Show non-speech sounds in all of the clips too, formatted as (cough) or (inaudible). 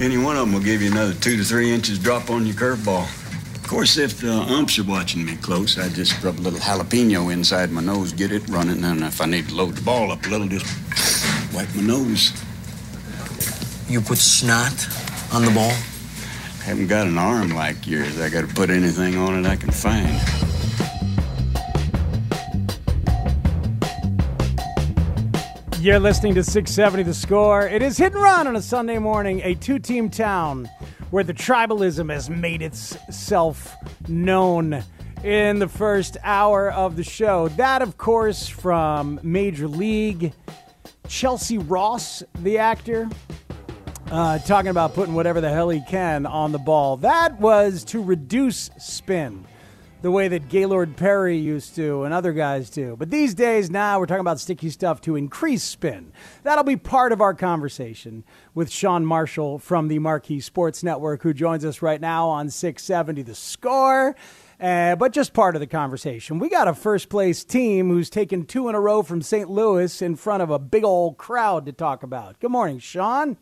Any one of them will give you another two to three inches drop on your curveball. Of course, if the umps are watching me close, I just rub a little jalapeno inside my nose, get it running, and if I need to load the ball up a little, just wipe my nose. You put snot on the ball? I Haven't got an arm like yours. I got to put anything on it I can find. You're listening to 670 The Score. It is hit and run on a Sunday morning, a two team town where the tribalism has made itself known in the first hour of the show. That, of course, from Major League. Chelcie Ross, the actor, uh, talking about putting whatever the hell he can on the ball. That was to reduce spin the way that Gaylord Perry used to and other guys do. But these days, now we're talking about sticky stuff to increase spin. That'll be part of our conversation with Sean Marshall from the Marquee Sports Network, who joins us right now on 670 The Score. Uh, but just part of the conversation. We got a first place team who's taken two in a row from St. Louis in front of a big old crowd to talk about. Good morning, Sean.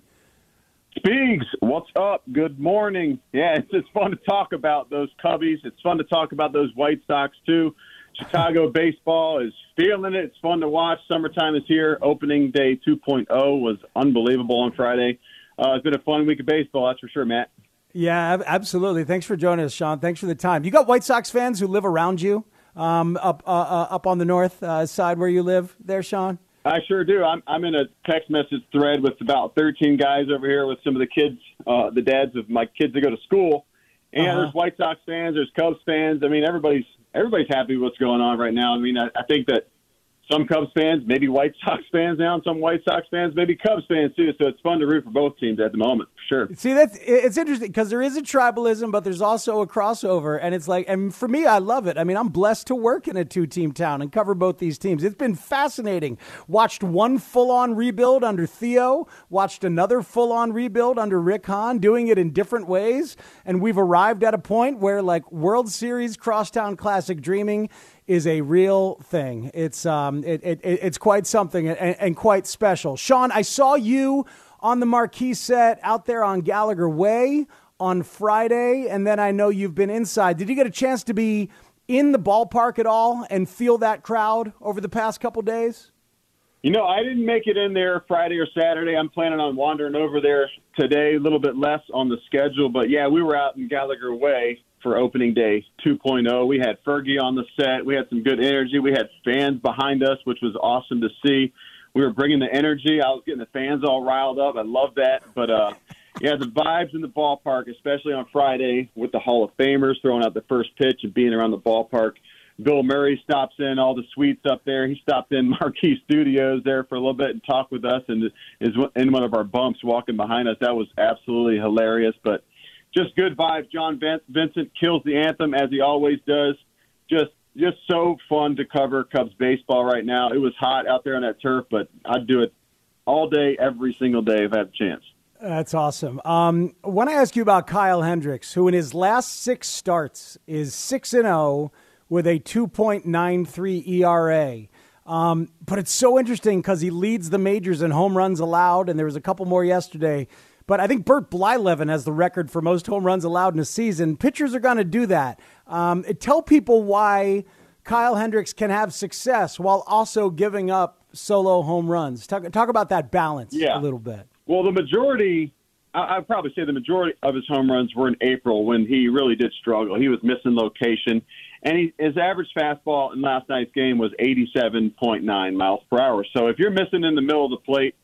Speaks, what's up? Good morning. Yeah, it's just fun to talk about those Cubbies. It's fun to talk about those White Sox too. Chicago (laughs) baseball is feeling it. It's fun to watch. Summertime is here. Opening day 2.0 was unbelievable on Friday. Uh, it's been a fun week of baseball, that's for sure, Matt. Yeah, absolutely. Thanks for joining us, Sean. Thanks for the time. You got White Sox fans who live around you um, up uh, uh, up on the north uh, side where you live there, Sean? I sure do. I'm I'm in a text message thread with about 13 guys over here with some of the kids, uh, the dads of my kids that go to school. And Uh-huh. there's White Sox fans, there's Cubs fans. I mean, everybody's everybody's happy with what's going on right now. I mean, I, I think that some Cubs fans, maybe White Sox fans now, and some White Sox fans, maybe Cubs fans too. So it's fun to root for both teams at the moment, for sure. See, that's it's interesting because there is a tribalism, but there's also a crossover, and it's like, and for me, I love it. I mean, I'm blessed to work in a two-team town and cover both these teams. It's been fascinating. Watched one full-on rebuild under Theo, watched another full-on rebuild under Rick Hahn, doing it in different ways, and we've arrived at a point where like World Series Crosstown Classic dreaming is a real thing. It's um, it, it, it- it's quite something and, and quite special. Sean, I saw you on the marquee set out there on Gallagher Way on Friday, and then I know you've been inside. Did you get a chance to be in the ballpark at all and feel that crowd over the past couple days? You know, I didn't make it in there Friday or Saturday. I'm planning on wandering over there today, a little bit less on the schedule. But yeah, we were out in Gallagher Way for opening day 2.0. We had Fergie on the set. We had some good energy. We had fans behind us, which was awesome to see. We were bringing the energy. I was getting the fans all riled up. I love that. But uh, yeah, the vibes in the ballpark, especially on Friday with the Hall of Famers throwing out the first pitch and being around the ballpark. Bill Murray stops in all the suites up there. He stopped in (laughs) Marquee Studios there for a little bit and talked with us, and is in one of our bumps walking behind us. That was absolutely hilarious, but just good vibes. John Vin- Vincent kills the anthem as he always does. Just just so fun to cover Cubs baseball right now. It was hot out there on that turf, but I'd do it all day, every single day if I had a chance. That's awesome. Um, I want to ask you about Kyle Hendricks, who in his last six starts is 6 and 0 with a 2.93 ERA. Um, but it's so interesting because he leads the majors in home runs allowed, and there was a couple more yesterday. But I think Bert Blyleven has the record for most home runs allowed in a season. Pitchers are going to do that. Um, tell people why Kyle Hendricks can have success while also giving up solo home runs. Talk, talk about that balance Yeah. a little bit. Well, the majority I, I'd probably say the majority of his home runs were in April when he really did struggle. He was missing location, and he, his average fastball in last night's game was 87.9 miles per hour. So if you're missing in the middle of the plate,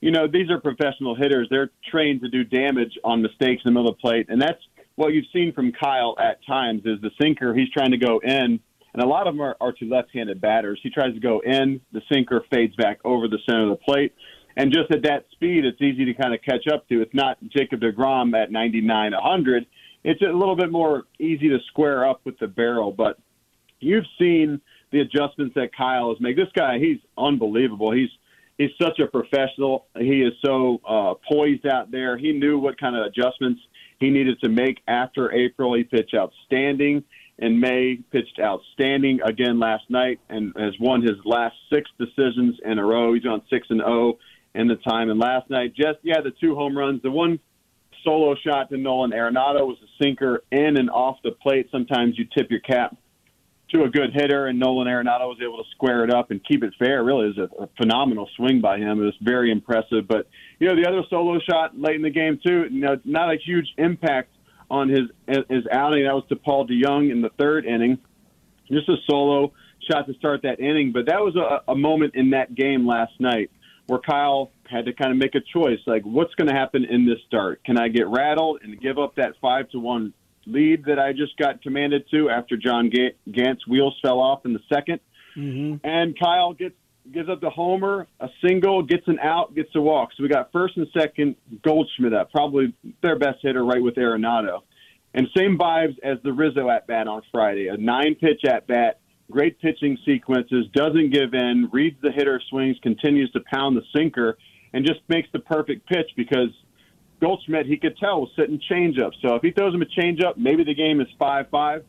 you know these are professional hitters. They're trained to do damage on mistakes in the middle of the plate, and that's what you've seen from Kyle at times. Is the sinker he's trying to go in, and a lot of them are, are to left-handed batters. He tries to go in, the sinker fades back over the center of the plate and just at that speed, it's easy to kind of catch up to. It's not Jacob DeGrom at 99, 100. It's a little bit more easy to square up with the barrel. But you've seen the adjustments that Kyle has made. This guy, he's unbelievable. He's he's such a professional. He is so uh, poised out there. He knew what kind of adjustments he needed to make after April. He pitched outstanding in May, pitched outstanding again last night, and has won his last six decisions in a row. He's on six and zero in the time. And last night, just yeah, the two home runs, the one solo shot to Nolan Arenado was a sinker in and off the plate. Sometimes you tip your cap to a good hitter, and Nolan Arenado was able to square it up and keep it fair. Really, is a, a phenomenal swing by him. It was very impressive. But you know, the other solo shot late in the game too. You know, not a huge impact on his his outing. That was to Paul DeJong in the third inning. Just a solo shot to start that inning, but that was a, a moment in that game last night where Kyle had to kind of make a choice like what's going to happen in this start can i get rattled and give up that five to one lead that i just got commanded to after john gant's wheels fell off in the 2nd mm-hmm. and kyle gets gives up the homer a single gets an out gets a walk. So we got first and second goldschmidt up probably their best hitter right with arenado. And same vibes as the rizzo at bat on friday a nine pitch at bat great pitching sequences, doesn't give in, reads the hitter swings, continues to pound the sinker, and just makes the perfect pitch because Goldschmidt, he could tell, was sitting changeup. So if he throws him a changeup, maybe the game is 5 5.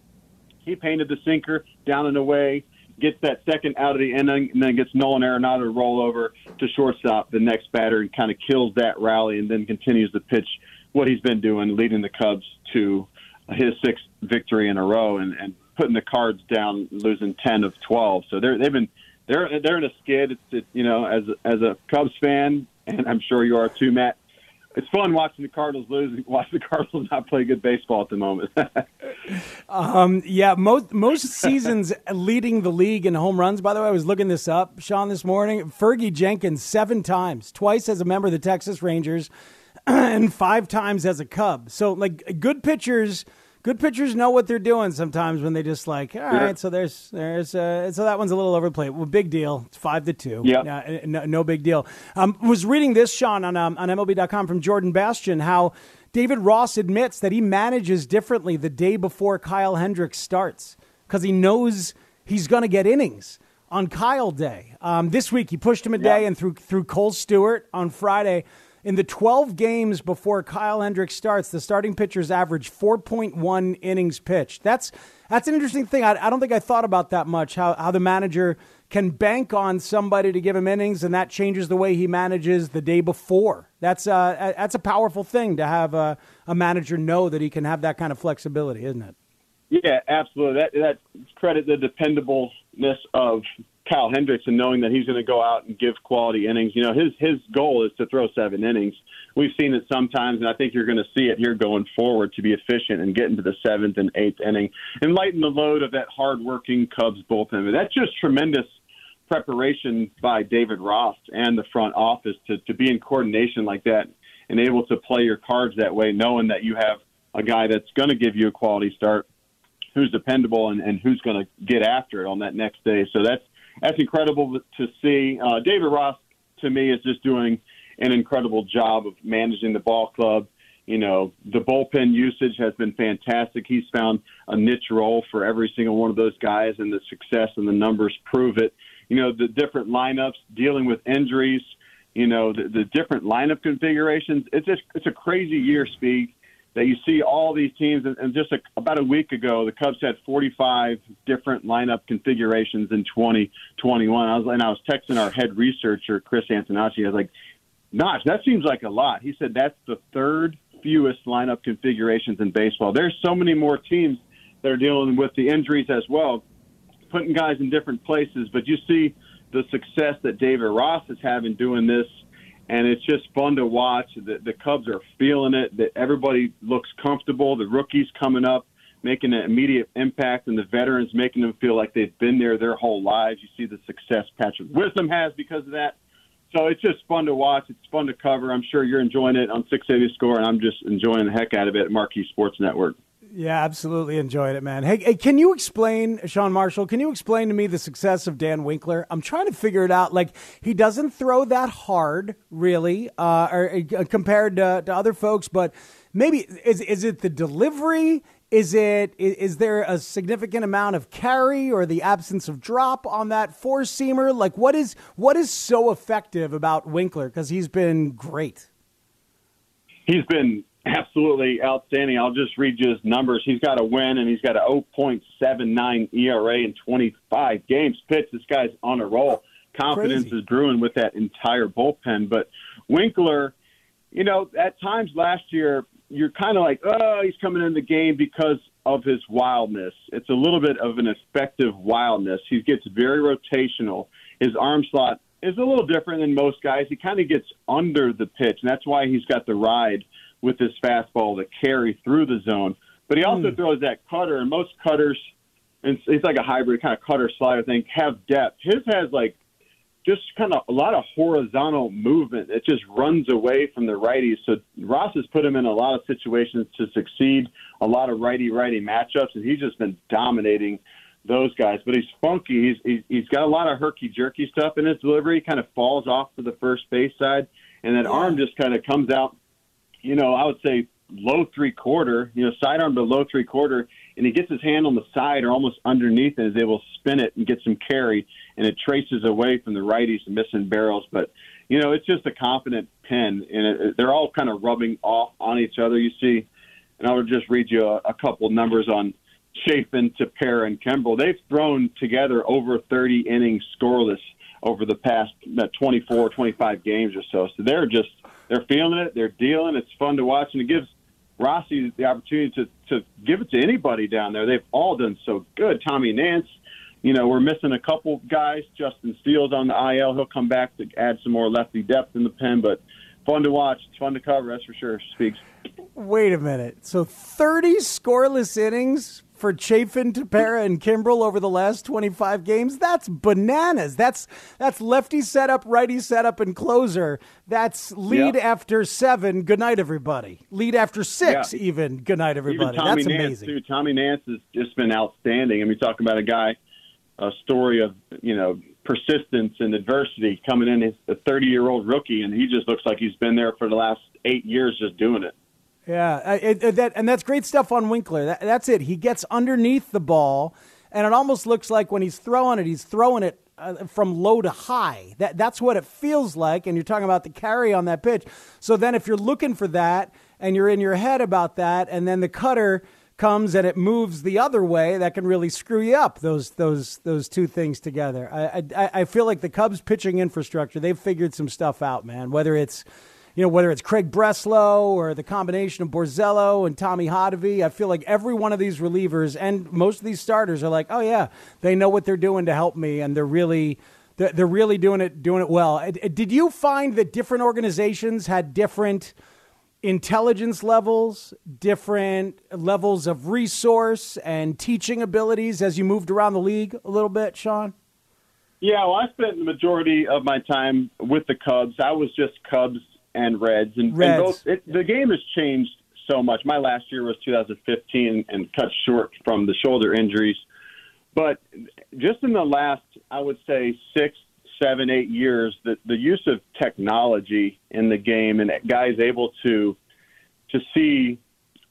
He painted the sinker down and away, gets that second out of the inning, and then gets Nolan Arenado to roll over to shortstop the next batter and kind of kills that rally and then continues to pitch what he's been doing, leading the Cubs to his sixth victory in a row and, and putting the cards down, losing ten of twelve. So they're they've been they're they're in a skid. It's it, you know as as a Cubs fan, and I'm sure you are too, Matt. It's fun watching the Cardinals lose and watch the Cardinals not play good baseball at the moment. (laughs) um, yeah, most most seasons leading the league in home runs. By the way, I was looking this up, Sean, this morning. Fergie Jenkins seven times, twice as a member of the Texas Rangers, (clears throat) and five times as a Cub. So like good pitchers good pitchers know what they're doing sometimes when they just like, all right, yeah. so there's there's uh, so that one's a little overplayed. Well, big deal. It's five to two. Yeah, no, no, big deal. Um, was reading this, Sean, on um, on MLB.com from Jordan Bastian, how David Ross admits that he manages differently the day before Kyle Hendricks starts because he knows he's going to get innings on Kyle Day. Um, this week he pushed him a day and threw through Kohl Stewart on Friday. In the 12 games before Kyle Hendricks starts, the starting pitchers average 4.1 innings pitched. That's that's an interesting thing. I, I don't think I thought about that much. How how the manager can bank on somebody to give him innings, and that changes the way he manages the day before. That's uh, that's a powerful thing to have a, a manager know that he can have that kind of flexibility, isn't it? Yeah, absolutely. That that credit the dependableness of Kyle Hendricks and knowing that he's going to go out and give quality innings. You know, his his goal is to throw seven innings. We've seen it sometimes, and I think you're going to see it here going forward to be efficient and get into the seventh and eighth inning and lighten the load of that hardworking Cubs bullpen. That's just tremendous preparation by David Ross and the front office to to be in coordination like that and able to play your cards that way, knowing that you have a guy that's going to give you a quality start who's dependable and, and who's going to get after it on that next day. So that's that's incredible to see. Uh, David Ross, to me, is just doing an incredible job of managing the ball club. You know, the bullpen usage has been fantastic. He's found a niche role for every single one of those guys, and the success and the numbers prove it. You know, the different lineups, dealing with injuries, you know, the, the different lineup configurations. It's just it's a crazy year, Speed that you see all these teams. And just a, about a week ago, the Cubs had 45 different lineup configurations in 2021. I was and I was texting our head researcher Chris Antonacci. I was like, "Notch, that seems like a lot." He said that's the third fewest lineup configurations in baseball. There's so many more teams that are dealing with the injuries as well, putting guys in different places. But you see the success that David Ross is having doing this and it's just fun to watch. The, the Cubs are feeling it. That everybody looks comfortable. The rookies coming up, making an immediate impact, and the veterans making them feel like they've been there their whole lives. You see the success Patrick Wisdom has because of that. So it's just fun to watch. It's fun to cover. I'm sure you're enjoying it on 680 Score, and I'm just enjoying the heck out of it at Marquee Sports Network. Yeah, absolutely enjoyed it, man. Hey, hey, can you explain, Sean Marshall? Can you explain to me the success of Dan Winkler? I'm trying to figure it out. Like he doesn't throw that hard, really, uh, or, uh, compared to, to other folks. But maybe is is it the delivery? Is it is, there a significant amount of carry or the absence of drop on that four seamer? Like what is what is so effective about Winkler? Because he's been great. He's been absolutely outstanding. I'll just read you his numbers. He's got a win and he's got a 0.79 ERA in 25 games pitched. This guy's on a roll. Confidence Crazy. is brewing with that entire bullpen. But Winkler, you know, at times last year, you're kind of like, oh, he's coming in the game because of his wildness. It's a little bit of an effective wildness. He gets very rotational. His arm slot is a little different than most guys. He kind of gets under the pitch, and that's why he's got the ride with his fastball to carry through the zone. But he also hmm. throws that cutter, and most cutters, and it's like a hybrid kind of cutter slider thing, have depth. His has like just kind of a lot of horizontal movement. It just runs away from the righties. So Ross has put him in a lot of situations to succeed, a lot of righty righty matchups, and he's just been dominating those guys. But he's funky. He's he's, he's got a lot of herky jerky stuff in his delivery. He kind of falls off to the first base side, and that arm just kind of comes out. You know, I would say low three quarter. You know, sidearm to low three quarter, and he gets his hand on the side or almost underneath and is able to spin it and get some carry, and it traces away from the righties and missing barrels. But you know, it's just a confident pin, and it, they're all kind of rubbing off on each other. You see, and I will just read you a, a couple numbers on Chafin, Tepera, and Kimbrel. They've thrown together over 30 innings scoreless over the past uh, 24, 25 games or so. So they're just they're feeling it. They're dealing. It's fun to watch, and it gives Rossi the opportunity to to give it to anybody down there. They've all done so good. Tommy Nance. You know, we're missing a couple guys. Justin Steele's on the IL. He'll come back to add some more lefty depth in the pen, but fun to watch. It's fun to cover, that's for sure. Speaks. Wait a minute. So 30 scoreless innings for Chafin, Tepera, and Kimbrel over the last 25 games? That's bananas. That's that's lefty setup, righty setup, and closer. That's lead Yep. after seven. Good night, everybody. Lead after six, Yeah. even. Good night, everybody. That's Nance amazing. too. Tommy Nance has just been outstanding. I mean, talking about a guy, a story of you know persistence and adversity coming in. He's a 30 year old rookie, and he just looks like he's been there for the last eight years, just doing it. Yeah, it, it- that and that's great stuff on Winkler. That, that's it. He gets underneath the ball, and it almost looks like when he's throwing it, he's throwing it uh, from low to high. That that's what it feels like. And you're talking about the carry on that pitch. So then, if you're looking for that, and you're in your head about that, and then the cutter comes and it moves the other way, that can really screw you up. Those those those two things together. I I, I feel like the Cubs pitching infrastructure they've figured some stuff out, man. Whether it's you know, whether it's Craig Breslow or the combination of Borzello and Tommy Hotovy, I feel like every one of these relievers and most of these starters are like, oh yeah, they know what they're doing to help me, and they're really. They're really doing it, doing it well. Uh, Did you find that different organizations had different intelligence levels, different levels of resource and teaching abilities as you moved around the league a little bit, Sean? Yeah, well, I spent the majority of my time with the Cubs. I was just Cubs and Reds, and, and both. It, the game has changed so much. My last year was 2015, and cut short from the shoulder injuries. But just in the last, I would say six, seven, eight years, the the use of technology in the game and guys able to to see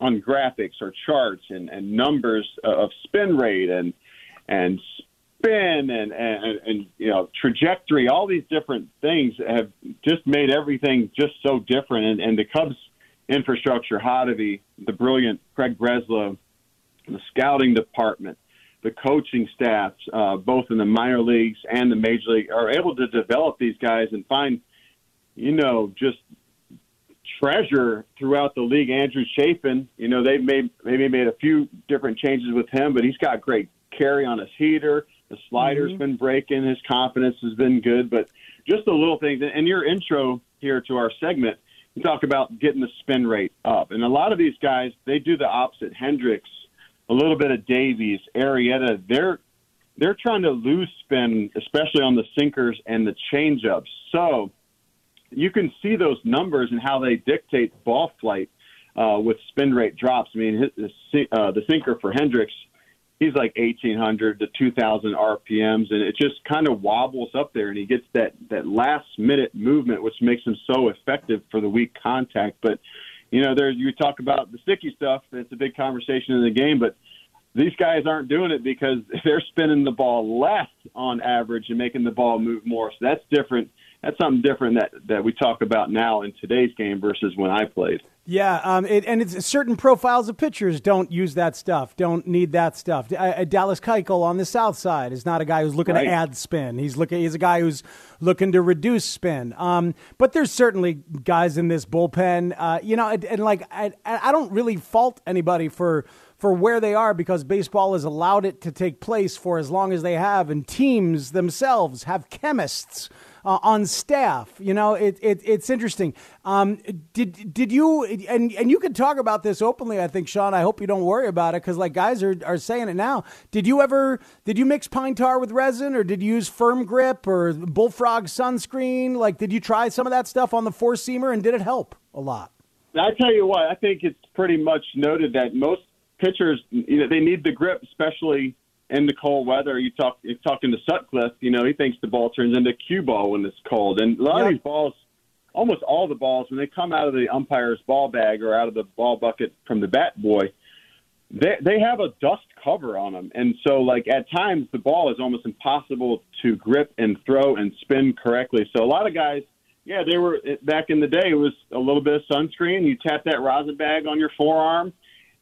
on graphics or charts and, and numbers of spin rate and and spin and, and and you know trajectory all these different things have just made everything just so different and, and the Cubs infrastructure Hotovy the brilliant Craig Breslow the scouting department the coaching staffs uh, both in the minor leagues and the major league are able to develop these guys and find you know just treasure throughout the league. Andrew Chafin, you know, they've made maybe made a few different changes with him, but he's got great carry on his heater. The slider's been breaking. His confidence has been good, but just the little things. And your intro here to our segment, you talk about getting the spin rate up. And a lot of these guys, they do the opposite. Hendricks, a little bit of Davies, Arrieta, they're they're trying to lose spin, especially on the sinkers and the changeups. So you can see those numbers and how they dictate ball flight uh, with spin rate drops. I mean, his, uh, the sinker for Hendricks, he's like 1,800 to 2,000 RPMs, and it just kind of wobbles up there, and he gets that that last minute movement, which makes him so effective for the weak contact. But you know, there you talk about the sticky stuff. It's a big conversation in the game, but these guys aren't doing it because (laughs) they're spinning the ball less on average and making the ball move more. So that's different. That's something different that that we talk about now in today's game versus when I played. Yeah, um, it, and it's certain profiles of pitchers don't use that stuff, don't need that stuff. Uh, Dallas Keuchel on the south side is not a guy who's looking right. to add spin. He's looking. He's a guy who's looking to reduce spin. Um, but there's certainly guys in this bullpen, uh, you know, and, and like I, I don't really fault anybody for for where they are because baseball has allowed it to take place for as long as they have, and teams themselves have chemists. Uh, on staff, you know, it, it it's interesting. Um, did did you and and you can talk about this openly? I think, Sean. I hope you don't worry about it because like guys are are saying it now. Did you ever did you mix pine tar with resin or did you use firm grip or bullfrog sunscreen? Like, did you try some of that stuff on the four seamer and did it help a lot? I tell you what, I think it's pretty much noted that most pitchers, you know, they need the grip, especially in the cold weather. You talk, you're talking to Sutcliffe, you know, he thinks the ball turns into cue ball when it's cold. And a lot of these balls, almost all the balls, when they come out of the umpire's ball bag or out of the ball bucket from the bat boy, they they have a dust cover on them, and so like at times the ball is almost impossible to grip and throw and spin correctly. So a lot of guys, yeah, they were back in the day. It was a little bit of sunscreen. You tap that rosin bag on your forearm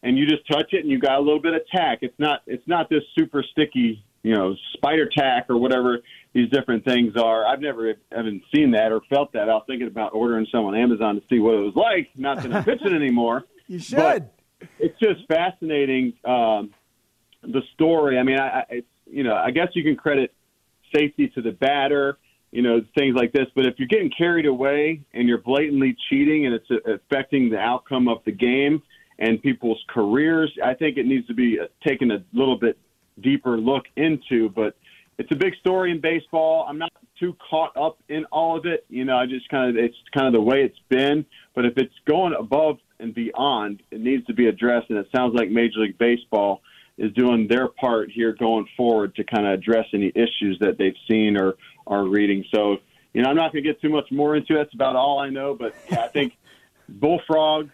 and you just touch it and you got a little bit of tack. It's not it's not this super sticky, you know, spider tack or whatever these different things are. I've never haven't seen that or felt that. I was thinking about ordering some on Amazon to see what it was like. Not that I'm (laughs) pitching anymore. You should. But it's just fascinating um, the story. I mean, I, I it's, you know, I guess you can credit safety to the batter, you know, things like this. But if you're getting carried away and you're blatantly cheating and it's affecting the outcome of the game, and people's careers. I think it needs to be uh, taken a little bit deeper look into, but it's a big story in baseball. I'm not too caught up in all of it. You know, I just kind of it's kind of the way it's been. But if it's going above and beyond, it needs to be addressed. And it sounds like Major League Baseball is doing their part here going forward to kind of address any issues that they've seen or are reading. So, you know, I'm not going to get too much more into it. That's about all I know. But yeah, I think (laughs) Bullfrog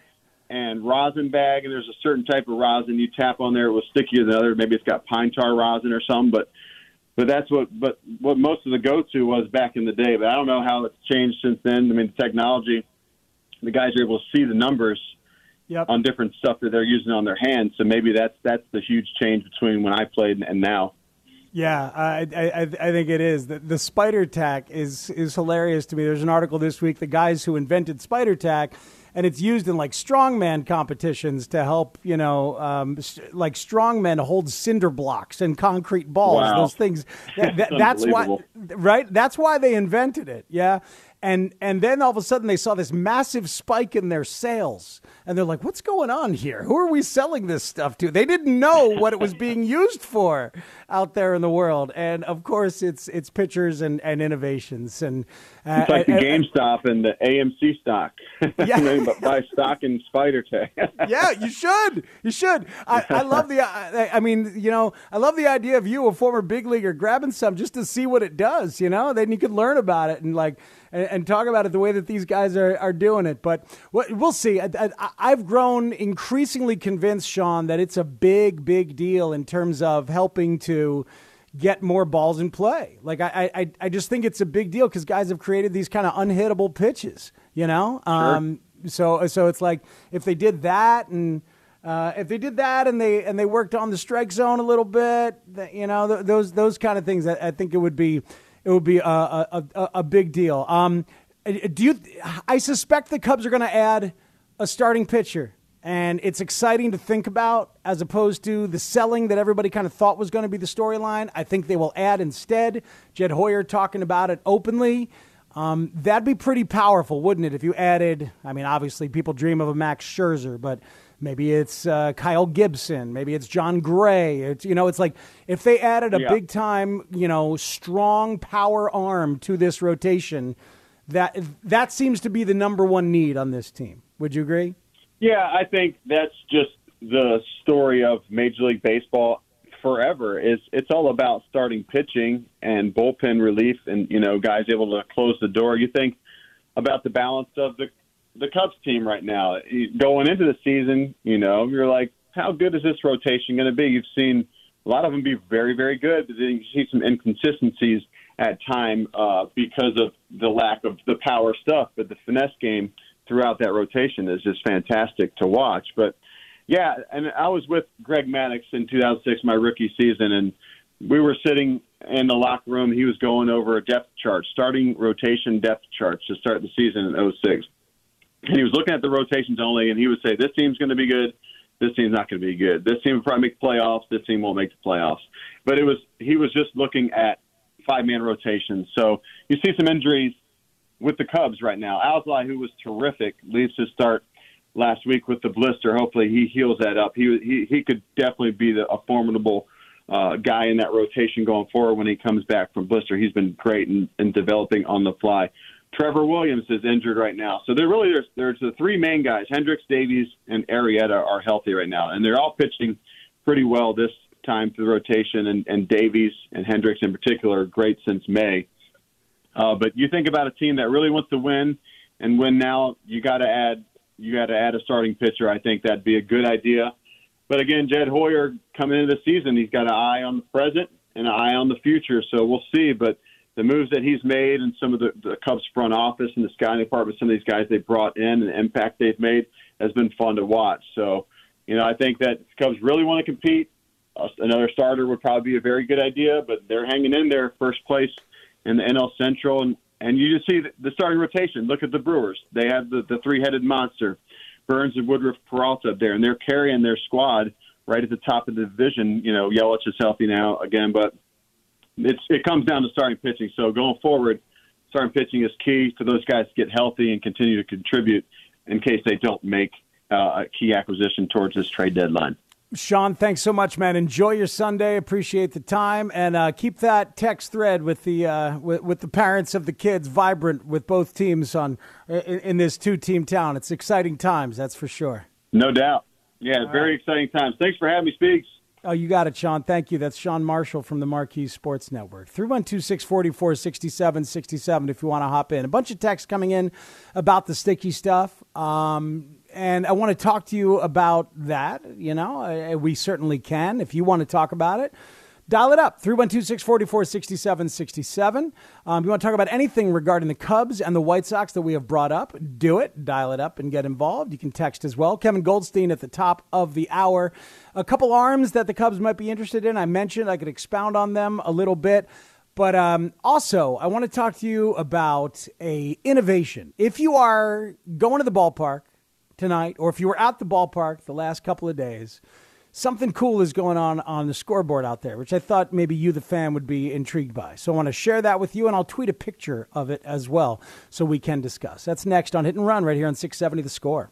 and rosin bag, and there's a certain type of rosin you tap on there. It was stickier than other. Maybe it's got pine tar rosin or something, but but that's what but what most of the go to was back in the day. But I don't know how it's changed since then. I mean, the technology, the guys are able to see the numbers yep. on different stuff that they're using on their hands. So maybe that's that's the huge change between when I played and now. Yeah, I, I, I think it is. The, the spider tack is is hilarious to me. There's an article this week. The guys who invented spider tack and it's used in like strongman competitions to help you know um, like strongmen hold cinder blocks and concrete balls wow. those things. That, that, (laughs) that's why right? That's why they invented it yeah and and then all of a sudden they saw this massive spike in their sales. And they're like what's going on here? Who are we selling this stuff to? They didn't know what it was being (laughs) used for out there in the world. And of course it's it's pictures and, and innovations and uh, it's like the GameStop and the AMC stock. (laughs) Yeah. Buy stock in spider tack (laughs) yeah you should. You should. I, I love the I, I mean you know I love the idea of you a former big leaguer grabbing some just to see what it does you know? Then you could learn about it and like and, and, talk about it the way that these guys are, are doing it. But we'll see. I, have grown increasingly convinced, Sean, that it's a big, big deal in terms of helping to get more balls in play. Like I, I, I just think it's a big deal because guys have created these kind of unhittable pitches. You know, sure. um, so so it's like if they did that and. Uh, if they did that and they and they worked on the strike zone a little bit, you know, th- those those kind of things, I, I think it would be it would be a, a, a, a big deal. Um, do you? I suspect the Cubs are going to add a starting pitcher, and it's exciting to think about as opposed to the selling that everybody kind of thought was going to be the storyline. I think they will add instead. Jed Hoyer talking about it openly. Um, that'd be pretty powerful, wouldn't it? If you added, I mean, obviously people dream of a Max Scherzer, but maybe it's uh, Kyle Gibson, maybe it's Jon Gray. It's you know, it's like if they added a Yeah. big time, you know, strong power arm to this rotation, that that seems to be the number one need on this team. Would you agree? Yeah, I think that's just the story of Major League Baseball forever. Is it's all about starting pitching and bullpen relief, and you know, guys able to close the door. You think about the balance of the the Cubs team right now going into the season. You know, you're like, how good is this rotation going to be? You've seen a lot of them be very, very good, but then you see some inconsistencies at time uh, because of the lack of the power stuff. But the finesse game throughout that rotation is just fantastic to watch. But yeah, and I was with Greg Maddux in 2006, my rookie season, and we were sitting in the locker room. He was going over a depth chart, starting rotation depth charts to start the season in 06. And he was looking at the rotations only, and he would say, "This team's going to be good. This team's not going to be good. This team will probably make the playoffs. This team won't make the playoffs." But it was he was just looking at five man rotations. So you see some injuries with the Cubs right now. Alzolay, who was terrific, leaves his start last week with the blister. Hopefully, he heals that up. He he he could definitely be the, a formidable uh, guy in that rotation going forward when he comes back from blister. He's been great in, in developing on the fly. Trevor Williams is injured right now, so there really there's there's the three main guys: Hendricks, Davies, and Arrieta are healthy right now, and they're all pitching pretty well this time through the rotation. And, and Davies and Hendricks in particular great since May. Uh, but you think about a team that really wants to win and win now, you got to add you got to add a starting pitcher. I think that'd be a good idea. But again, Jed Hoyer coming into the season, he's got an eye on the present and an eye on the future. So we'll see. But the moves that he's made and some of the, the Cubs front office and the scouting department, some of these guys they brought in and the impact they've made has been fun to watch. So, you know, I think that the Cubs really want to compete, uh, another starter would probably be a very good idea. But they're hanging in there, first place in the NL Central, and and you just see the, the starting rotation. Look at the Brewers; they have the, the three-headed monster, Burnes and Woodruff Peralta up there, and they're carrying their squad right at the top of the division. You know, Yelich is healthy now again, but it's it comes down to starting pitching. So going forward, starting pitching is key for those guys to get healthy and continue to contribute in case they don't make uh, a key acquisition towards this trade deadline. Sean, thanks so much, man. Enjoy your Sunday. Appreciate the time, and uh, keep that text thread with the uh, with, with the parents of the kids vibrant with both teams on in, in this two team town. It's exciting times, that's for sure. No doubt. Yeah, very exciting times. Thanks for having me, Speaks. Oh, you got it, Sean. Thank you. That's Sean Marshall from the Marquee Sports Network. 312 644 6767 if you want to hop in. A bunch of texts coming in about the sticky stuff. Um, and I want to talk to you about that. You know, we certainly can. If you want to talk about it, dial it up 312 644 6767. Um, you want to talk about anything regarding the Cubs and the White Sox that we have brought up, do it. Dial it up and get involved. You can text as well. Kevin Goldstein at the top of the hour. A couple arms that the Cubs might be interested in. I mentioned I could expound on them a little bit. But um, also, I want to talk to you about a innovation. If you are going to the ballpark tonight, or if you were at the ballpark the last couple of days, something cool is going on on the scoreboard out there, which I thought maybe you, the fan, would be intrigued by. So I want to share that with you, and I'll tweet a picture of it as well so we can discuss. That's next on Hit and Run right here on 670 The Score.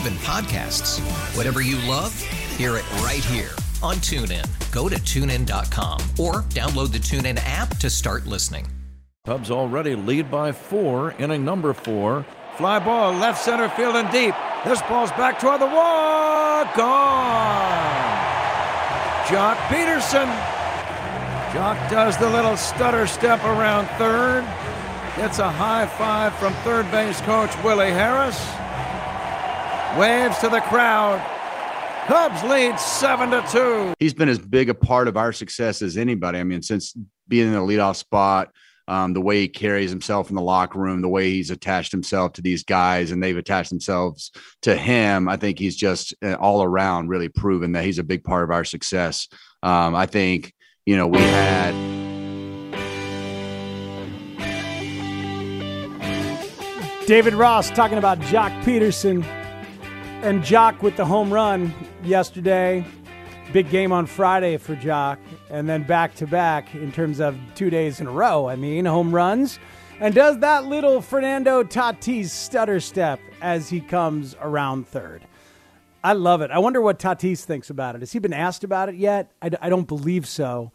even podcasts. Whatever you love, hear it right here on TuneIn. Go to tunein.com or download the TuneIn app to start listening. Cubs already lead by four, inning number four. Fly ball, left center field and deep. This ball's back toward the wall. Gone. Joc Pederson. Joc does the little stutter step around third. Gets a high five from third base coach Willie Harris. Waves to the crowd. Cubs lead seven to two. He's been as big a part of our success as anybody. I mean, since being in the leadoff spot, um, the way he carries himself in the locker room, the way he's attached himself to these guys, and they've attached themselves to him. I think he's just uh, all around really proven that he's a big part of our success. Um, I think you know we had. David Ross talking about Joc Pederson and Joc with the home run yesterday. Big game on Friday for Joc, and then back to back in terms of two days in a row. I mean, home runs. And does that little Fernando Tatis stutter step as he comes around third. I love it. I wonder what Tatis thinks about it. Has he been asked about it yet? I, I don't believe so.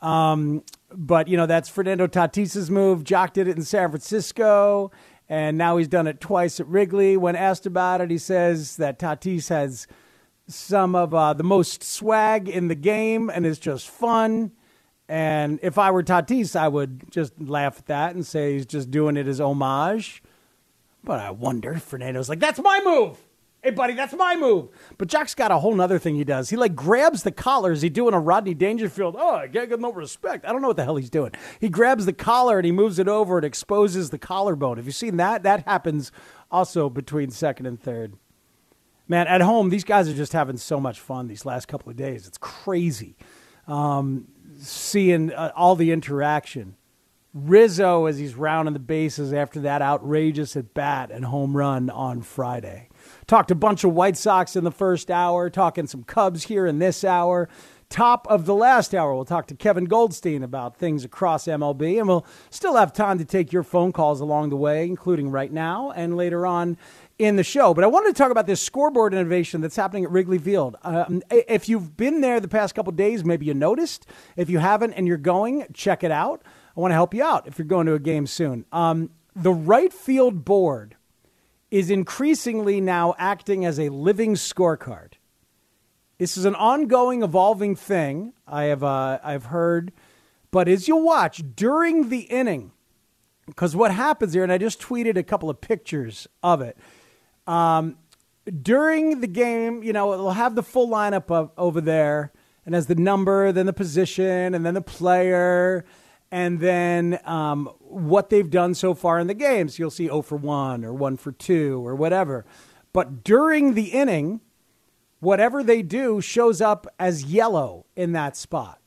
Um, but, you know, that's Fernando Tatis's move. Joc did it in San Francisco and now he's done it twice at Wrigley. When asked about it, he says that Tatis has some of uh, the most swag in the game and is just fun. And if I were Tatis, I would just laugh at that and say he's just doing it as homage. But I wonder, Fernando's like, that's my move. Hey, buddy, that's my move. But Joc's got a whole other thing he does. He like grabs the collar. Is he doing a Rodney Dangerfield? Oh, I get no respect. I don't know what the hell he's doing. He grabs the collar and he moves it over and exposes the collarbone. Have you seen that? That happens also between second and third. Man, at home, these guys are just having so much fun these last couple of days. It's crazy um, seeing uh, all the interaction. Rizzo, as he's rounding the bases after that outrageous at bat and home run on Friday. Talked a bunch of White Sox in the first hour, talking some Cubs here in this hour. Top of the last hour, we'll talk to Kevin Goldstein about things across MLB, and we'll still have time to take your phone calls along the way, including right now and later on in the show. But I wanted to talk about this scoreboard innovation that's happening at Wrigley Field. Um, if you've been there the past couple days, maybe you noticed. If you haven't and you're going, check it out. I want to help you out if you're going to a game soon. Um, the right field board is increasingly now acting as a living scorecard. This is an ongoing, evolving thing. I have uh, I've heard, but as you watch during the inning, because what happens here, and I just tweeted a couple of pictures of it. Um, during the game, you know, it'll have the full lineup of, over there, and as the number, then the position, and then the player, and then um, what they've done so far in the games. You'll see 0 for 1 or 1 for 2 or whatever. But during the inning, whatever they do shows up as yellow in that spot.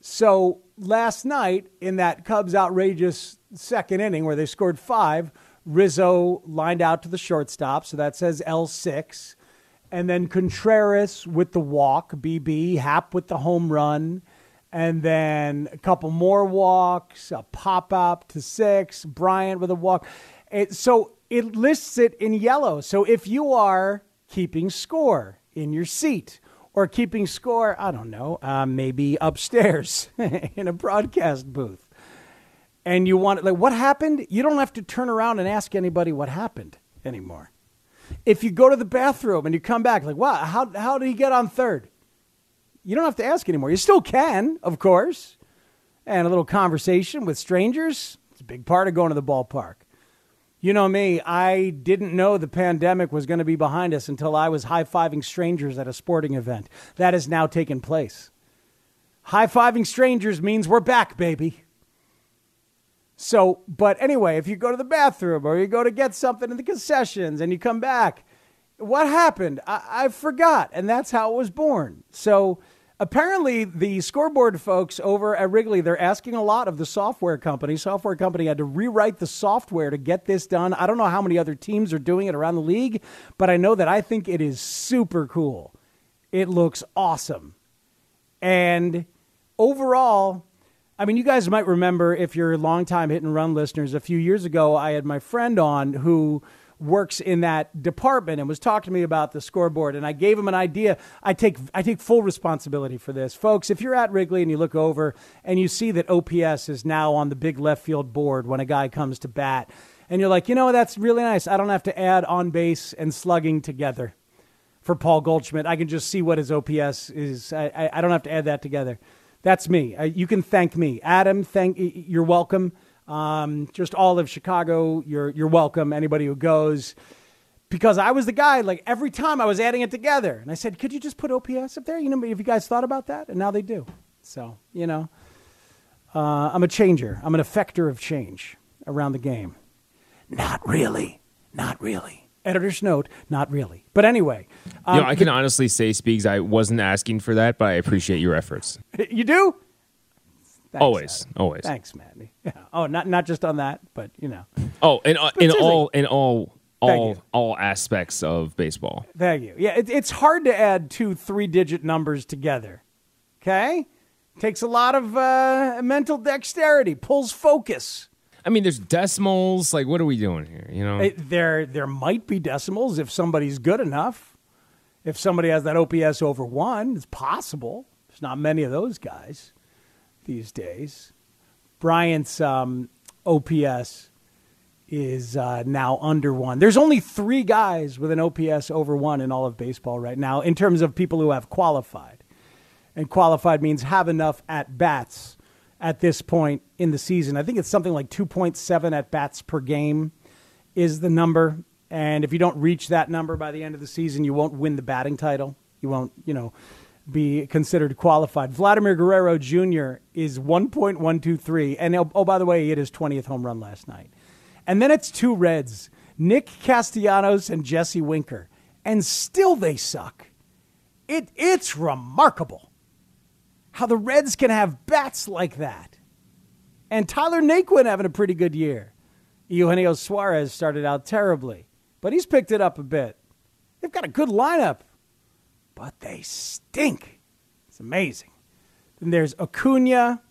So last night, in that Cubs outrageous second inning where they scored five, Rizzo lined out to the shortstop. So that says L6. And then Contreras with the walk, BB, Happ with the home run and then a couple more walks, a pop up to six, Bryant with a walk. It, so it lists it in yellow. So if you are keeping score in your seat or keeping score, I don't know, uh, maybe upstairs (laughs) in a broadcast booth, and you want like what happened, you don't have to turn around and ask anybody what happened anymore. If you go to the bathroom and you come back, like, wow, how, how did he get on third? You don't have to ask anymore. You still can, of course. And a little conversation with strangers, it's a big part of going to the ballpark. You know me, I didn't know the pandemic was going to be behind us until I was high fiving strangers at a sporting event. That has now taken place. High fiving strangers means we're back, baby. So, but anyway, if you go to the bathroom or you go to get something in the concessions and you come back, what happened? I, I forgot. And that's how it was born. So, apparently the scoreboard folks over at Wrigley, they're asking a lot of the software company. Software company had to rewrite the software to get this done. I don't know how many other teams are doing it around the league, but I know that I think it is super cool. It looks awesome. And overall, I mean, you guys might remember if you're longtime hit and run listeners, a few years ago, I had my friend on who works in that department and was talking to me about the scoreboard and I gave him an idea. I take I take full responsibility for this. Folks, if you're at Wrigley and you look over and you see that OPS is now on the big left field board when a guy comes to bat and you're like, you know, that's really nice. I don't have to add on base and slugging together for Paul Goldschmidt. I can just see what his OPS is. I, I, don't have to add that together. That's me. Uh, you can thank me, Adam. Thank you you're welcome. Um, just all of Chicago, you're you're welcome. Anybody who goes, because I was the guy. Like every time I was adding it together, and I said, could you just put OPS up there? You know, have you guys thought about that? And now they do. So you know, uh, I'm a changer. I'm an effector of change around the game. Not really. Not really. Editor's note, not really. But anyway. Um, you know, I can honestly say, Speaks, I wasn't asking for that, but I appreciate your efforts. (laughs) You do? Thanks, always, Adam. always. Thanks, man. (laughs) Yeah. Oh, not not just on that, but you know. Oh, in uh, in all in all all all aspects of baseball. Thank you. Yeah, it, it's hard to add two three-digit numbers together. Okay, takes a lot of uh, mental dexterity, pulls focus. I mean, there's decimals. Like, what are we doing here? You know, It- there there might be decimals if somebody's good enough. If somebody has that OPS over one, it's possible. There's not many of those guys these days. Bryant's um, OPS is uh, now under one. There's only three guys with an OPS over one in all of baseball right now in terms of people who have qualified. And qualified means have enough at bats at this point in the season. I think it's something like 2.7 at bats per game is the number. And if you don't reach that number by the end of the season, you won't win the batting title. You won't, you know, be considered qualified. Vladimir Guerrero Jr. is 1.123. And oh, oh, by the way, he hit his 20th home run last night. And then it's two Reds, Nick Castellanos and Jesse Winker. And still they suck. It, it's remarkable how the Reds can have bats like that. And Tyler Naquin having a pretty good year. Eugenio Suarez started out terribly, but he's picked it up a bit. They've got a good lineup, but they stink. It's amazing. Then there's Acuna,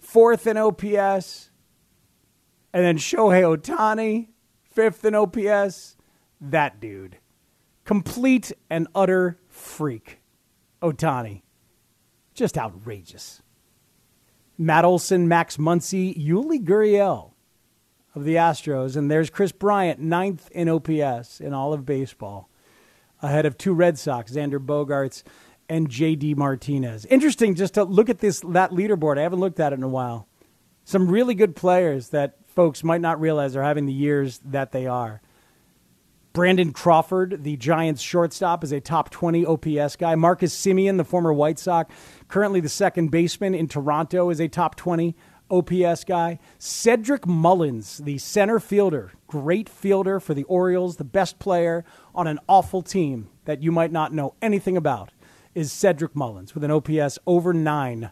fourth in OPS, and then Shohei Ohtani, fifth in OPS. That dude. Complete and utter freak. Ohtani. Just outrageous. Matt Olson, Max Muncy, Yuli Gurriel of the Astros, and there's Kris Bryant, ninth in OPS in all of baseball, ahead of two Red Sox, Xander Bogaerts and J.D. Martinez. Interesting just to look at this that leaderboard. I haven't looked at it in a while. Some really good players that folks might not realize are having the years that they are. Brandon Crawford, the Giants shortstop, is a top 20 OPS guy. Marcus Semien, the former White Sox, currently the second baseman in Toronto, is a top 20 OPS guy. Cedric Mullins, the center fielder, great fielder for the Orioles, the best player on an awful team that you might not know anything about, is Cedric Mullins with an OPS over nine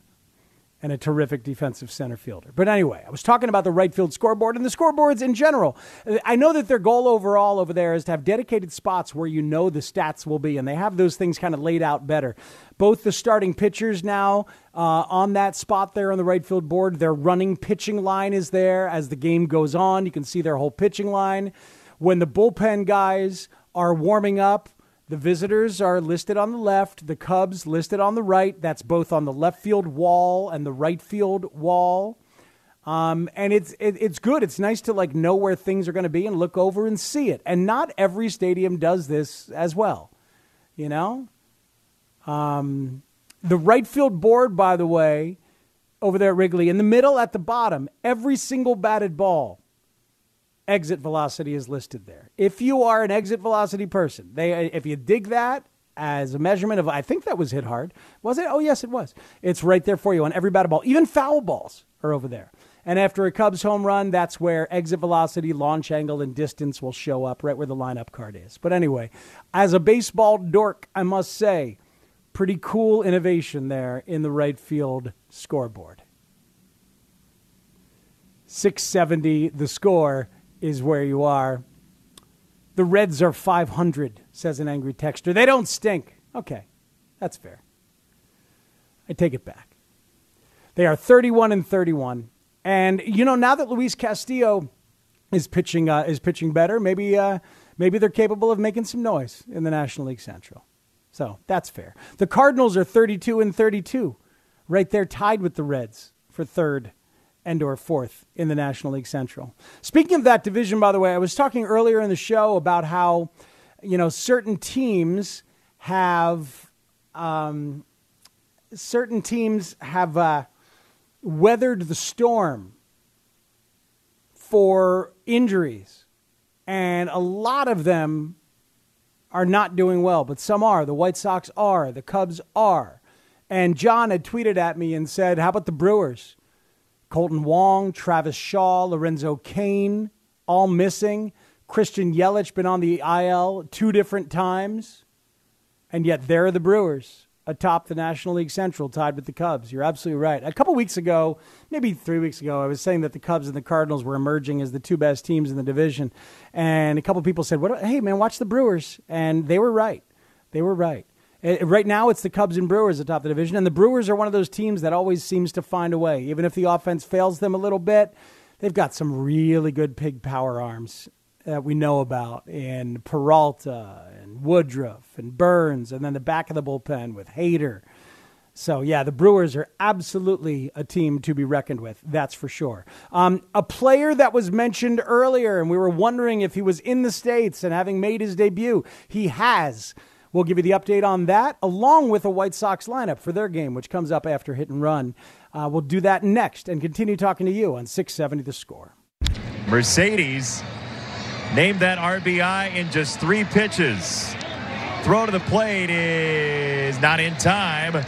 and a terrific defensive center fielder. But anyway, I was talking about the right field scoreboard and the scoreboards in general. I know that their goal overall over there is to have dedicated spots where you know the stats will be, and they have those things kind of laid out better. Both the starting pitchers now uh, on that spot there on the right field board, their running pitching line is there as the game goes on. You can see their whole pitching line. When the bullpen guys are warming up, the visitors are listed on the left, the Cubs listed on the right. That's both on the left field wall and the right field wall. Um, and it's it, it's good. It's nice to like know where things are going to be and look over and see it. And not every stadium does this as well. You know, um, the right field board, by the way, over there at Wrigley, in the middle at the bottom, every single batted ball exit velocity is listed there. If you are an exit velocity person, they if you dig that as a measurement of I think that was hit hard. Was it? Oh yes, it was. It's right there for you on every batted ball. Even foul balls are over there. And after a Cubs home run, that's where exit velocity, launch angle, and distance will show up right where the lineup card is. But anyway, as a baseball dork, I must say, pretty cool innovation there in the right field scoreboard. 670, the score is where you are. The Reds are 500, says an angry texter. They don't stink. Okay, that's fair. I take it back. They are 31 and 31. And, you know, now that Luis Castillo is pitching, uh, is pitching better, maybe, uh, maybe they're capable of making some noise in the National League Central. So that's fair. The Cardinals are 32 and 32, right there tied with the Reds for third and or fourth in the National League Central. Speaking of that division, by the way, I was talking earlier in the show about how, you know, certain teams have, um, certain teams have uh, weathered the storm for injuries, and a lot of them are not doing well, but some are. The White Sox are, the Cubs are. And John had tweeted at me and said, How about the Brewers? Kolten Wong, Travis Shaw, Lorenzo Cain, all missing. Christian Yelich been on the IL two different times. And yet there are the Brewers atop the National League Central, tied with the Cubs. You're absolutely right. A couple weeks ago, maybe three weeks ago, I was saying that the Cubs and the Cardinals were emerging as the two best teams in the division. And a couple people said, "What? Hey, man, watch the Brewers." And they were right. They were right. Right now, it's the Cubs and Brewers atop the division, and the Brewers are one of those teams that always seems to find a way. Even if the offense fails them a little bit, they've got some really good pig power arms that we know about in Peralta and Woodruff and Burnes, and then the back of the bullpen with Hader. So, yeah, the Brewers are absolutely a team to be reckoned with. That's for sure. Um, a player that was mentioned earlier, and we were wondering if he was in the States and having made his debut, he has. We'll give you the update on that, along with a White Sox lineup for their game, which comes up after hit and run. Uh, we'll do that next and continue talking to you on 670 The Score. Mercedes named that RBI in just three pitches. Throw to the plate is not in time.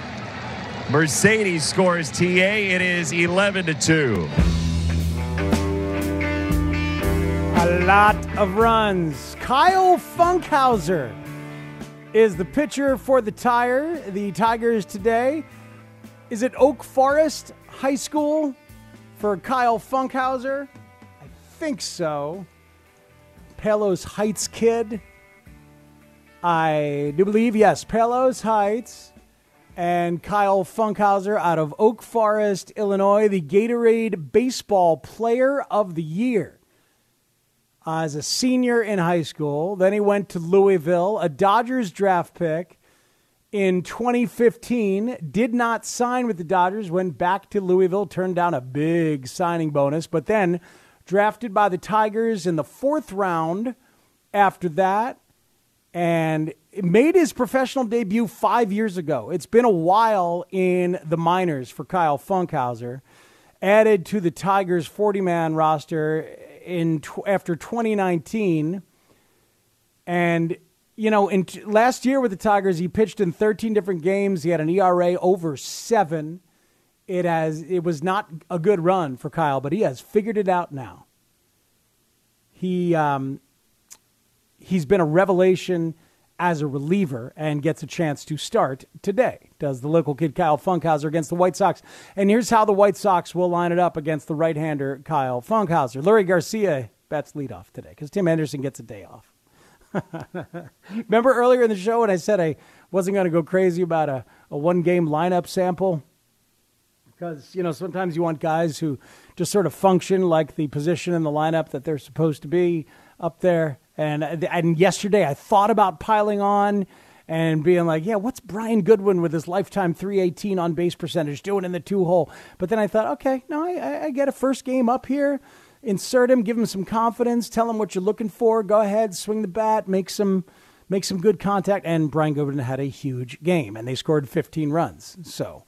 Mercedes scores TA. It is 11 to 2. A lot of runs. Kyle Funkhouser is the pitcher for the Tire, the Tigers today. Is it Oak Forest High School for Kyle Funkhouser? I think so. Palos Heights kid. I do believe, yes, Palos Heights. And Kyle Funkhouser out of Oak Forest, Illinois, the Gatorade Baseball Player of the Year uh, as a senior in high school. Then he went to Louisville, a Dodgers draft pick in 2015. Did not sign with the Dodgers, went back to Louisville, turned down a big signing bonus, but then drafted by the Tigers in the fourth round after that and made his professional debut five years ago. It's been a while in the minors for Kyle Funkhouser. Added to the Tigers' 40 man roster in after 2019. And, you know, in t- last year with the Tigers, he pitched in 13 different games. He had an ERA over seven. It has it was not a good run for Kyle, but he has figured it out now. He um, he's been a revelation as a reliever and gets a chance to start today. Does the local kid Kyle Funkhouser against the White Sox? And here's how the White Sox will line it up against the right-hander Kyle Funkhouser. Leury Garcia bats leadoff today because Tim Anderson gets a day off. (laughs) Remember earlier in the show when I said I wasn't going to go crazy about a, a one-game lineup sample? Because, you know, sometimes you want guys who just sort of function like the position in the lineup that they're supposed to be up there. And, uh, and yesterday I thought about piling on and being like, yeah, what's Brian Goodwin with his lifetime 318 on base percentage doing in the two hole? But then I thought, okay, no, I, I get a first game up here. Insert him, give him some confidence, tell him what you're looking for. Go ahead, swing the bat, make some make some good contact. And Brian Goodwin had a huge game, and they scored 15 runs. So,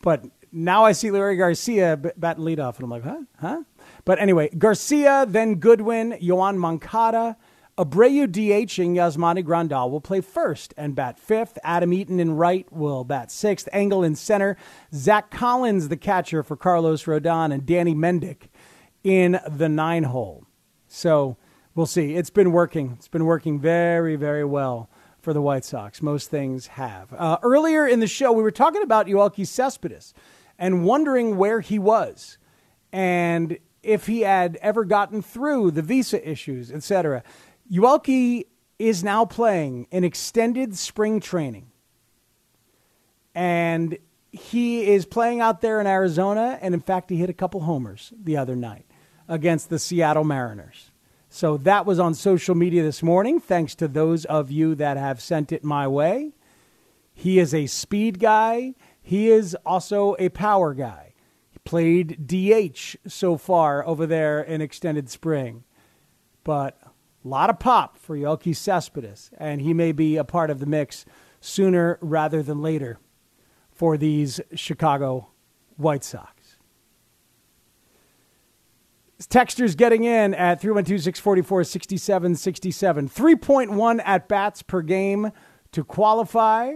but now I see Leury Garcia b- batting leadoff, and I'm like, huh, huh. But anyway, Garcia, then Goodwin, Yoan Moncada, Abreu DHing Yasmani Grandal will play first and bat fifth. Adam Eaton in right will bat sixth. Engel in center. Zach Collins, the catcher for Carlos Rodon, and Danny Mendick in the nine hole. So we'll see. It's been working. It's been working very, very well for the White Sox. Most things have. Uh, earlier in the show, we were talking about Yoelqui Cespedes and wondering where he was and if he had ever gotten through the visa issues, etc. Yoelqui is now playing an extended spring training. And he is playing out there in Arizona. And in fact, he hit a couple homers the other night against the Seattle Mariners. So that was on social media this morning, thanks to those of you that have sent it my way. He is a speed guy, he is also a power guy. Played DH so far over there in extended spring. But a lot of pop for Yoelqui Cespedes, and he may be a part of the mix sooner rather than later for these Chicago White Sox. Textures getting in at 312 644 6767. 3.1 at bats per game to qualify.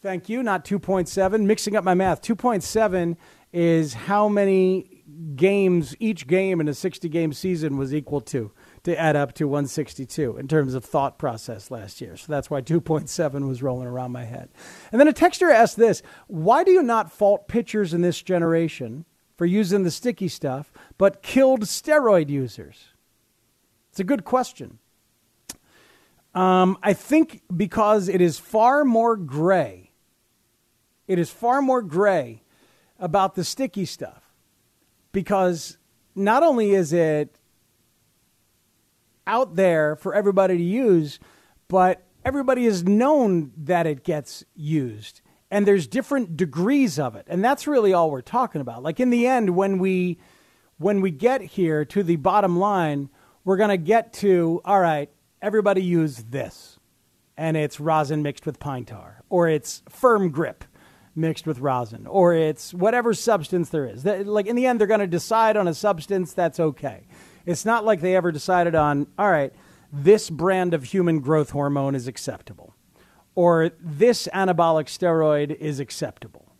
Thank you. Not 2.7. Mixing up my math. 2.7 is how many games each game in a 60 game season was equal to to add up to 162 in terms of thought process last year. So that's why 2.7 was rolling around my head. And then a texter asked this Why do you not fault pitchers in this generation for using the sticky stuff, but killed steroid users? It's a good question. Um, I think because it is far more gray. It is far more gray about the sticky stuff because not only is it out there for everybody to use, but everybody has known that it gets used. And there's different degrees of it. And that's really all we're talking about. Like in the end, when we when we get here to the bottom line, we're gonna get to, all right, everybody use this. And it's rosin mixed with pine tar, or it's firm grip mixed with rosin, or it's whatever substance there is. Like in the end, they're going to decide on a substance that's okay. It's not like they ever decided on, all right, this brand of human growth hormone is acceptable, or this anabolic steroid is acceptable.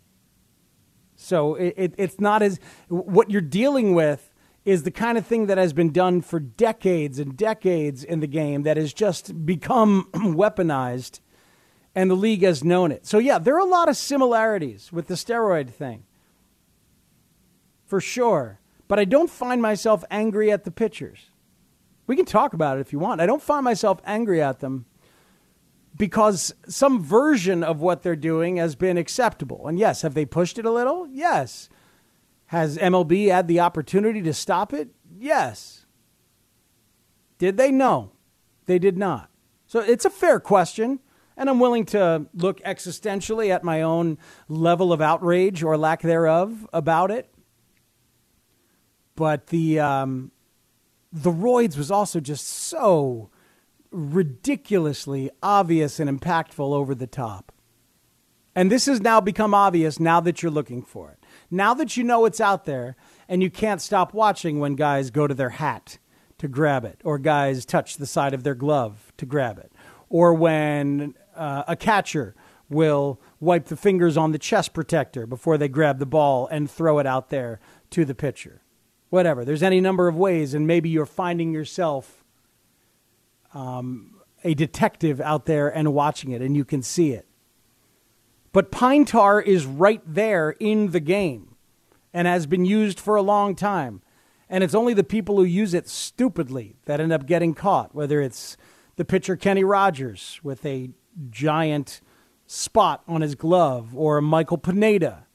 So it, it, it's not as what you're dealing with is the kind of thing that has been done for decades and decades in the game that has just become (clears throat) weaponized, and the league has known it. So, yeah, there are a lot of similarities with the steroid thing, for sure but I don't find myself angry at the pitchers. We can talk about it if you want. I don't find myself angry at them because some version of what they're doing has been acceptable. And yes, have they pushed it a little? Yes. Has MLB had the opportunity to stop it? Yes. Did they? No, they did not. So it's a fair question. And I'm willing to look existentially at my own level of outrage or lack thereof about it. But the um, the roids was also just so ridiculously obvious and impactful over the top. And this has now become obvious now that you're looking for it. Now that you know it's out there and you can't stop watching when guys go to their hat to grab it or guys touch the side of their glove to grab it or when uh, a catcher will wipe the fingers on the chest protector before they grab the ball and throw it out there to the pitcher whatever. There's any number of ways, and maybe you're finding yourself um, a detective out there and watching it, and you can see it. But pine tar is right there in the game and has been used for a long time. And it's only the people who use it stupidly that end up getting caught, whether it's the pitcher Kenny Rogers with a giant spot on his glove or Michael Pineda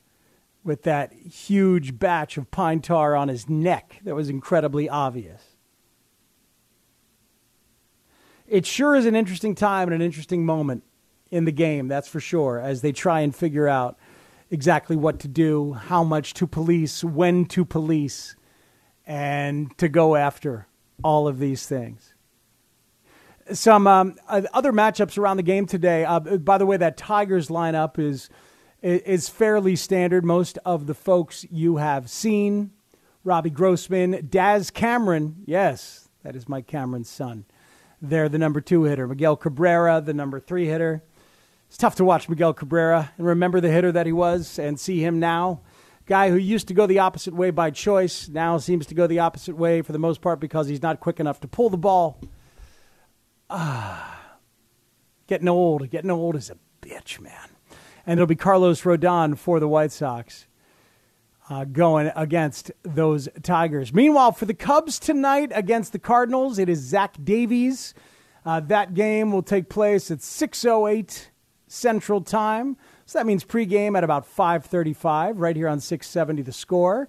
with that huge batch of pine tar on his neck that was incredibly obvious. It sure is an interesting time and an interesting moment in the game, that's for sure, as they try and figure out exactly what to do, how much to police, when to police, and to go after all of these things. Some um, other matchups around the game today. Uh, by the way, that Tigers lineup is is fairly standard. Most of the folks you have seen Robbie Grossman, Daz Cameron, yes, that is Mike Cameron's son. They're the number two hitter. Miguel Cabrera, the number three hitter. It's tough to watch Miguel Cabrera and remember the hitter that he was and see him now. Guy who used to go the opposite way by choice now seems to go the opposite way for the most part because he's not quick enough to pull the ball. Ah, (sighs) getting old. Getting old is a bitch, man and it'll be Carlos Rodon for the White Sox uh, going against those Tigers. Meanwhile, for the Cubs tonight against the Cardinals, it is Zach Davies. Uh, that game will take place at 6:08 Central Time. So that means pregame at about 5:35, right here on 670 The Score.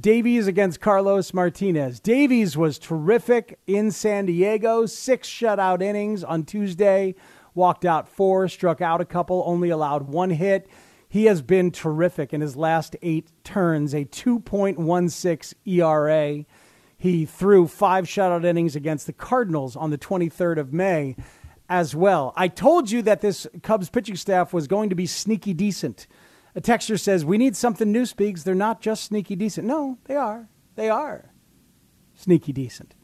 Davies against Carlos Martinez. Davies was terrific in San Diego, six shutout innings on Tuesday walked out four, struck out a couple, only allowed one hit. He has been terrific in his last eight turns, a 2.16 ERA. He threw five shutout innings against the Cardinals on the 23rd of May as well. I told you that this Cubs pitching staff was going to be sneaky decent. A texture says, We need something new, Speaks. They're not just sneaky decent. No, they are. They are sneaky decent.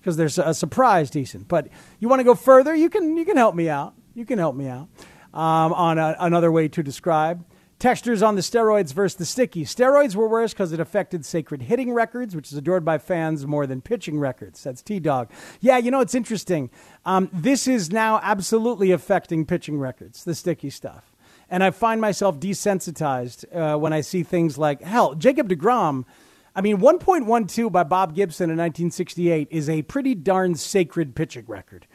Because there's a surprise decent. But you want to go further, you can, you can help me out. You can help me out um, on a, another way to describe. Textures on the steroids versus the sticky. Steroids were worse because it affected sacred hitting records, which is adored by fans more than pitching records. That's T Dog. Yeah, you know, it's interesting. Um, this is now absolutely affecting pitching records, the sticky stuff. And I find myself desensitized uh, when I see things like, hell, Jacob DeGrom. I mean, 1.12 by Bob Gibson in 1968 is a pretty darn sacred pitching record.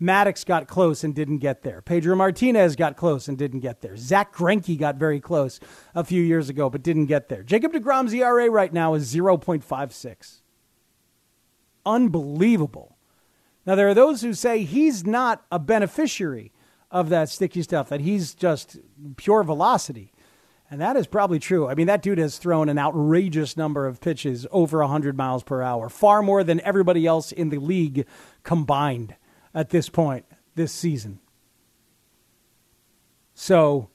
Maddux got close and didn't get there. Pedro Martinez got close and didn't get there. Zack Greinke got very close a few years ago, but didn't get there. Jacob DeGrom's ERA right now is 0.56. Unbelievable. Now, there are those who say he's not a beneficiary of that sticky stuff, that he's just pure velocity. And that is probably true. I mean, that dude has thrown an outrageous number of pitches over 100 miles per hour, far more than everybody else in the league combined at this point this season. So,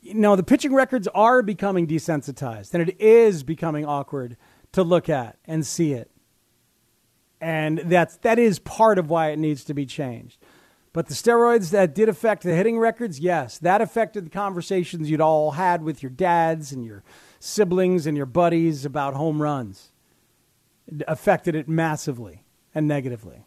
you know, the pitching records are becoming desensitized, and it is becoming awkward to look at and see it. And that's, that is part of why it needs to be changed. But the steroids that did affect the hitting records, yes, that affected the conversations you'd all had with your dads and your siblings and your buddies about home runs. It affected it massively and negatively.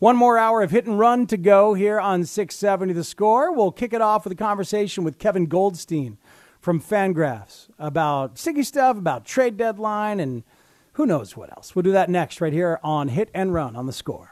One more hour of hit and run to go here on 670 The Score. We'll kick it off with a conversation with Kevin Goldstein from Fangraphs about sticky stuff, about trade deadline, and who knows what else. We'll do that next right here on Hit and Run on The Score.